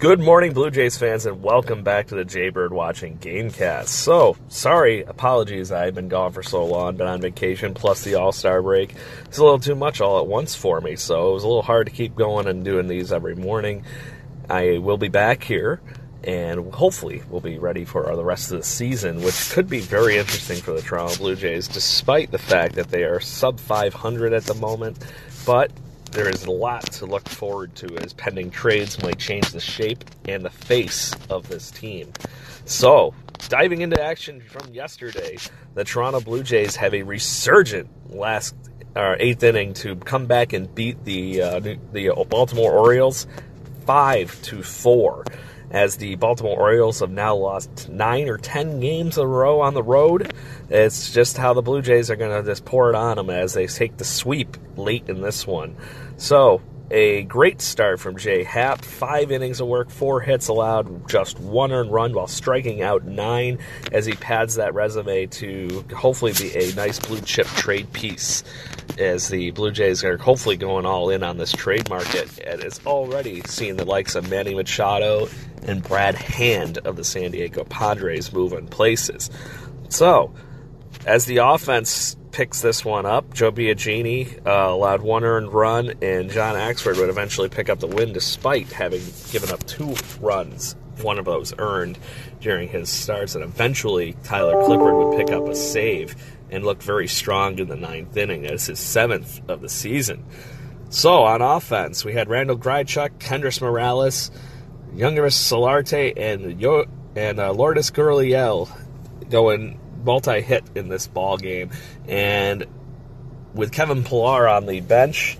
Good morning, Blue Jays fans, and welcome back to the Jaybird Watching Gamecast. So, sorry, apologies, I've been gone for so long, been on vacation, plus the All Star break. It's a little too much all at once for me, so it was a little hard to keep going and doing these every morning. I will be back here, and hopefully we'll be ready for the rest of the season, which could be very interesting for the Toronto Blue Jays, despite the fact that they are sub 500 at the moment. But there is a lot to look forward to as pending trades might change the shape and the face of this team. So, diving into action from yesterday, the Toronto Blue Jays have a resurgent last uh, eighth inning to come back and beat the uh, the Baltimore Orioles five to four. As the Baltimore Orioles have now lost nine or ten games in a row on the road, it's just how the Blue Jays are going to just pour it on them as they take the sweep late in this one. So, a great start from Jay Happ. Five innings of work, four hits allowed, just one earned run while striking out nine as he pads that resume to hopefully be a nice blue chip trade piece. As the Blue Jays are hopefully going all in on this trade market, and is already seeing the likes of Manny Machado and Brad Hand of the San Diego Padres move in places. So, as the offense picks this one up. Joe Biagini uh, allowed one earned run, and John Axford would eventually pick up the win despite having given up two runs, one of those earned during his starts. And eventually, Tyler Clippard would pick up a save and look very strong in the ninth inning as his seventh of the season. So on offense, we had Randall Grichuk, Kendrys Morales, Yangervis Solarte, and Yo- and uh, Lourdes Gurriel going multi-hit in this ball game, and with Kevin Pillar on the bench,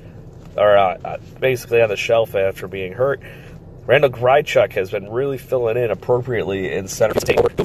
or uh, uh, basically on the shelf after being hurt, Randall Grichuk has been really filling in appropriately in center.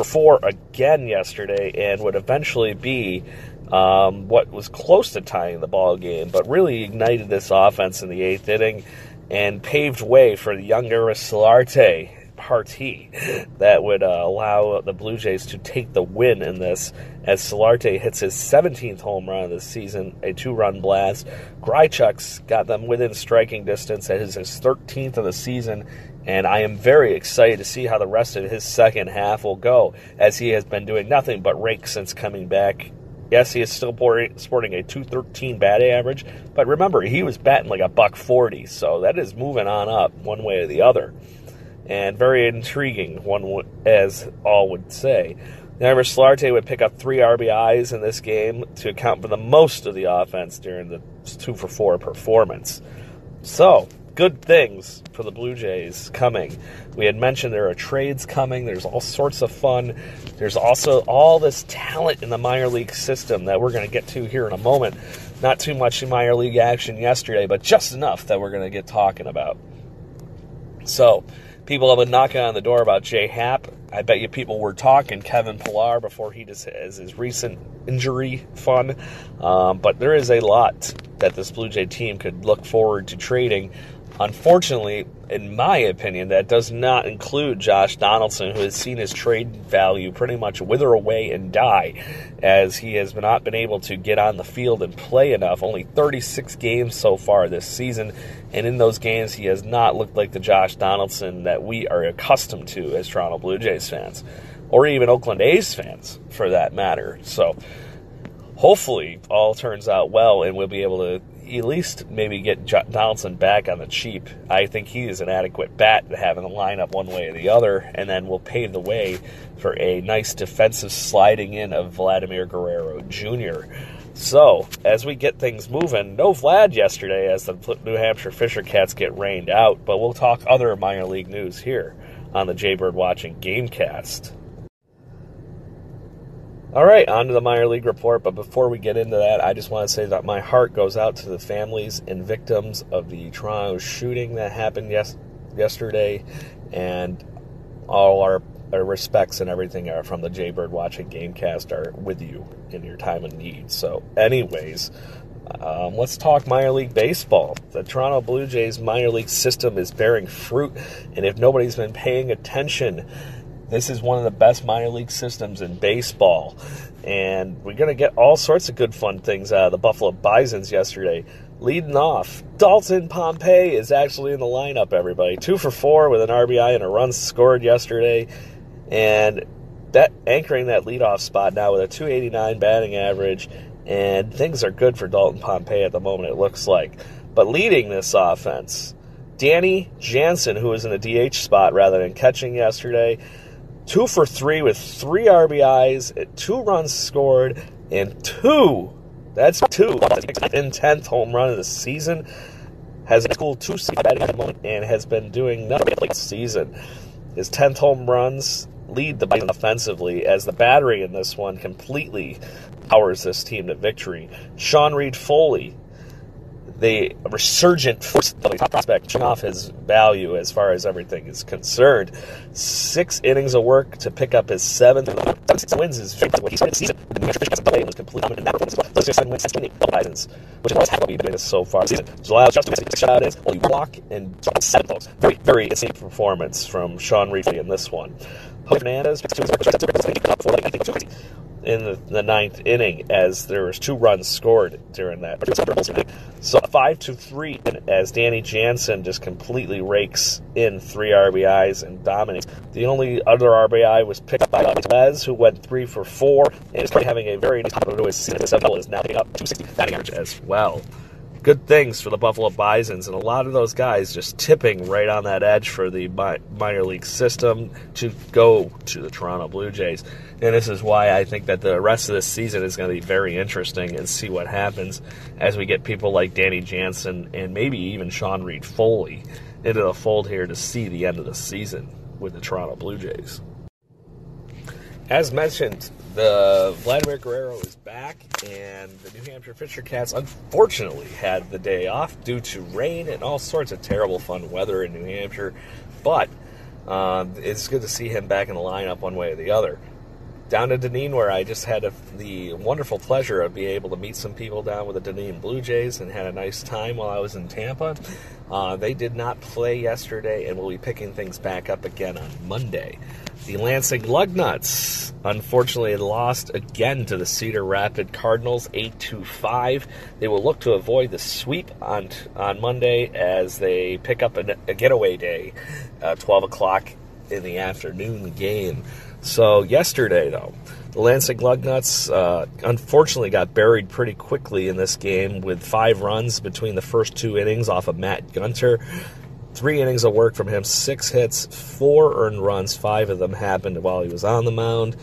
Four again yesterday, and would eventually be um, what was close to tying the ball game, but really ignited this offense in the eighth inning and paved way for the younger Solarte party that would uh, allow the Blue Jays to take the win in this as Solarte hits his 17th home run of the season, a two run blast. Grichuk's got them within striking distance. At his, his 13th of the season, and I am very excited to see how the rest of his second half will go as he has been doing nothing but rake since coming back. Yes, he is still sporting a 213 batting average, but remember, he was batting like a buck 40, so that is moving on up one way or the other and very intriguing, one would, as all would say. However, Solarte would pick up three RBIs in this game to account for the most of the offense during the two for four performance. So, good things for the Blue Jays coming. We had mentioned there are trades coming. There's all sorts of fun. There's also all this talent in the minor league system that we're going to get to here in a moment. Not too much in minor league action yesterday, but just enough that we're going to get talking about. So, people have been knocking on the door about Jay Happ. I bet you people were talking Kevin Pillar before he just has his recent injury fun. Um, but there is a lot that this Blue Jay team could look forward to trading. Unfortunately, in my opinion, that does not include Josh Donaldson, who has seen his trade value pretty much wither away and die as he has not been able to get on the field and play enough. Only 36 games so far this season, and in those games, he has not looked like the Josh Donaldson that we are accustomed to as Toronto Blue Jays fans. or even Oakland A's fans for that matter. So hopefully all turns out well and we'll be able to at least maybe get Donaldson back on the cheap. I think he is an adequate bat to have in the lineup one way or the other, and then we'll pave the way for a nice defensive sliding in of Vladimir Guerrero Jr. So, as we get things moving, no Vlad yesterday as the New Hampshire Fisher Cats get rained out, but we'll talk other minor league news here on the Jaybird Watching Gamecast. All right, on to the minor league report. But before we get into that, I just want to say that my heart goes out to the families and victims of the Toronto shooting that happened yes, yesterday, and all our, our respects and everything are from the Jaybird Watching Gamecast are with you in your time of need. So, anyways, um, let's talk minor league baseball. The Toronto Blue Jays minor league system is bearing fruit, and if nobody's been paying attention, this is one of the best minor league systems in baseball. And we're going to get all sorts of good fun things out of the Buffalo Bisons yesterday. Leading off, Dalton Pompey is actually in the lineup, everybody. Two for four with an RBI and a run scored yesterday. And that anchoring that leadoff spot now with a 289 batting average. And things are good for Dalton Pompey at the moment, it looks like. But leading this offense, Danny Jansen, who was in a DH spot rather than catching yesterday, two for three with three RBIs, two runs scored, and two. That's two in tenth home run of the season. Has school two batting and has been doing nothing this season. His tenth home runs lead the Bison offensively as the battery in this one completely powers this team to victory. Sean Reid-Foley the resurgent top prospect showing off his value as far as everything is concerned. Six innings of work to pick up his seventh wins is what he started the season. The New Hampshire Fisher play was completely dominant in that performance well. Those seven wins, that's double Bisons, which is how we've been doing so far this season. July just domestic shutout is only one walk and seven folks. Very, very insane performance from Sean Reid in this one. Jose Fernandez in the, the, ninth inning as there was two runs scored during that. So five to three as Danny Jansen just completely rakes in three RBIs and dominates. The only other RBI was picked up by Les, who went three for four and is having a very nice top of his season. Is now picking up 260 batting average as well good things for the Buffalo Bisons, and a lot of those guys just tipping right on that edge for the minor league system to go to the Toronto Blue Jays. And this is why I think that the rest of this season is going to be very interesting and see what happens as we get people like Danny Jansen and maybe even Sean Reid-Foley into the fold here to see the end of the season with the Toronto Blue Jays. As mentioned, the Vladimir Guerrero is back, and the New Hampshire Fisher Cats unfortunately had the day off due to rain and all sorts of terrible fun weather in New Hampshire. But um, it's good to see him back in the lineup one way or the other. Down to Dunedin, where I just had a, the wonderful pleasure of being able to meet some people down with the Dunedin Blue Jays and had a nice time while I was in Tampa. Uh, they did not play yesterday, and we'll be picking things back up again on Monday. The Lansing Lugnuts unfortunately lost again to the Cedar Rapid Cardinals 8 to 5. They will look to avoid the sweep on on Monday as they pick up a, a getaway day, uh, 12 o'clock in the afternoon game. So yesterday though, the Lansing Lugnuts uh, unfortunately got buried pretty quickly in this game with five runs between the first two innings off of Matt Gunter. Three innings of work from him, six hits, four earned runs. Five of them happened while he was on the mound.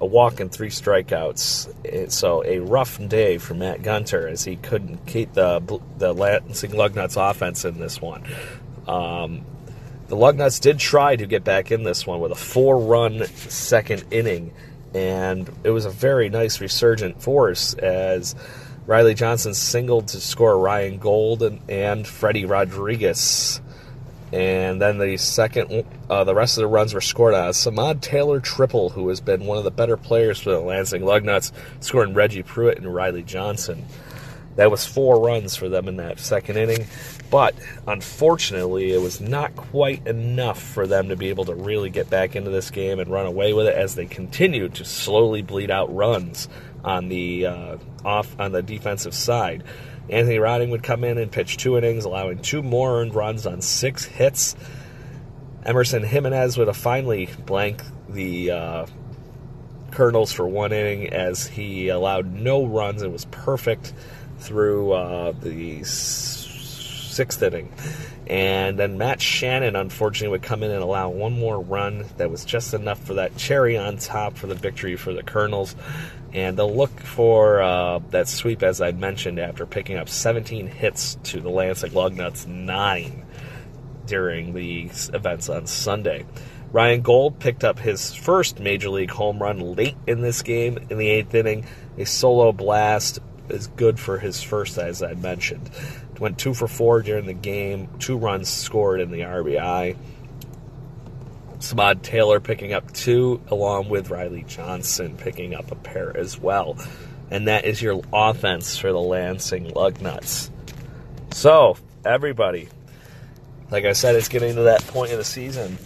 A walk and three strikeouts. So a rough day for Matt Gunter as he couldn't keep the the Lansing Lugnuts offense in this one. Um, the Lugnuts did try to get back in this one with a four-run second inning, and it was a very nice resurgent force as Riley Johnson singled to score Ryan Gold and, and Freddie Rodriguez and then the second, uh, the rest of the runs were scored on Samad Taylor triple, who has been one of the better players for the Lansing Lugnuts, scoring Reggie Pruitt and Riley Johnson. That was four runs for them in that second inning, but unfortunately, it was not quite enough for them to be able to really get back into this game and run away with it as they continued to slowly bleed out runs on the uh, off on the defensive side. Anthony Rotting would come in and pitch two innings, allowing two more earned runs on six hits. Emerson Jimenez would have finally blanked the uh, Kernels for one inning as he allowed no runs It was perfect through uh, the sixth inning. And then Matt Shannon, unfortunately, would come in and allow one more run that was just enough for that cherry on top for the victory for the Kernels. And they'll look for uh, that sweep, as I mentioned, after picking up 17 hits to the Lansing Lugnuts, nine during the events on Sunday. Ryan Gold picked up his first major league home run late in this game in the eighth inning. A solo blast is good for his first, as I mentioned. Went two for four during the game, two runs scored in the RBI. Samad Taylor picking up two, along with Riley Johnson picking up a pair as well. And that is your offense for the Lansing Lugnuts. So, everybody, like I said, it's getting to that point of the season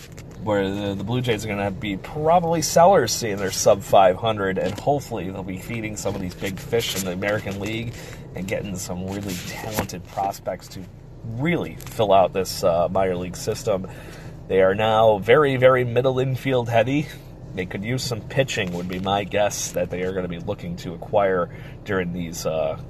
where the, the Blue Jays are going to be probably sellers seeing their sub 500, and hopefully they'll be feeding some of these big fish in the American League and getting some really talented prospects to really fill out this uh, minor league system. They are now very, very middle infield heavy. They could use some pitching, would be my guess that they are going to be looking to acquire during these uh,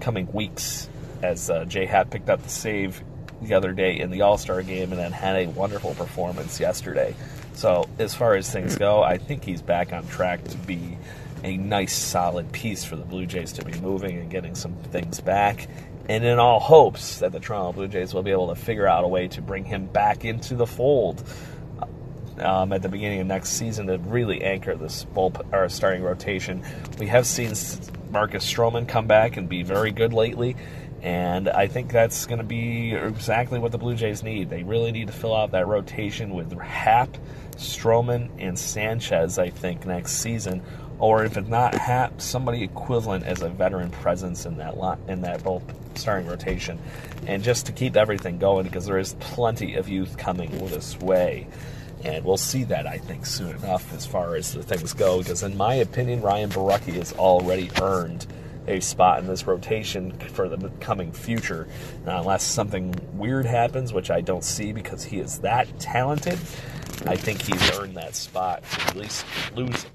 coming weeks. As uh, Jay Happ picked up the save the other day in the All Star game and then had a wonderful performance yesterday. So, as far as things go, I think he's back on track to be a nice, solid piece for the Blue Jays to be moving and getting some things back. And in all hopes that the Toronto Blue Jays will be able to figure out a way to bring him back into the fold um, at the beginning of next season to really anchor this bull or starting rotation. We have seen Marcus Stroman come back and be very good lately. And I think that's going to be exactly what the Blue Jays need. They really need to fill out that rotation with Happ, Stroman, and Sanchez, I think, next season. Or if it's not Happ, somebody equivalent as a veteran presence in that lot, in that both starting rotation. And just to keep everything going, because there is plenty of youth coming this way. And we'll see that, I think, soon enough as far as the things go. Because, in my opinion, Ryan Borucki has already earned a spot in this rotation for the coming future. Now, unless something weird happens, which I don't see because he is that talented, I think he's earned that spot to at least lose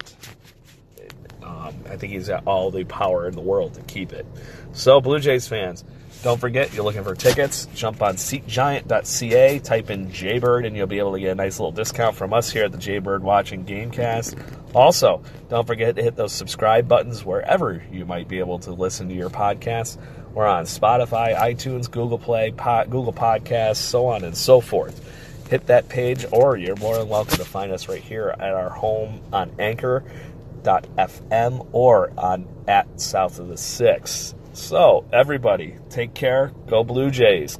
it. Um, I think he's got all the power in the world to keep it. So, Blue Jays fans, don't forget, you're looking for tickets, jump on SeatGiant.ca, type in Jaybird, and you'll be able to get a nice little discount from us here at the Jaybird Watching Gamecast. Also, don't forget to hit those subscribe buttons wherever you might be able to listen to your podcasts. We're on Spotify, iTunes, Google Play, Google Podcasts, so on and so forth. Hit that page, or you're more than welcome to find us right here at our home on Anchor.fm or on at South of the Six. So, everybody, take care. Go Blue Jays.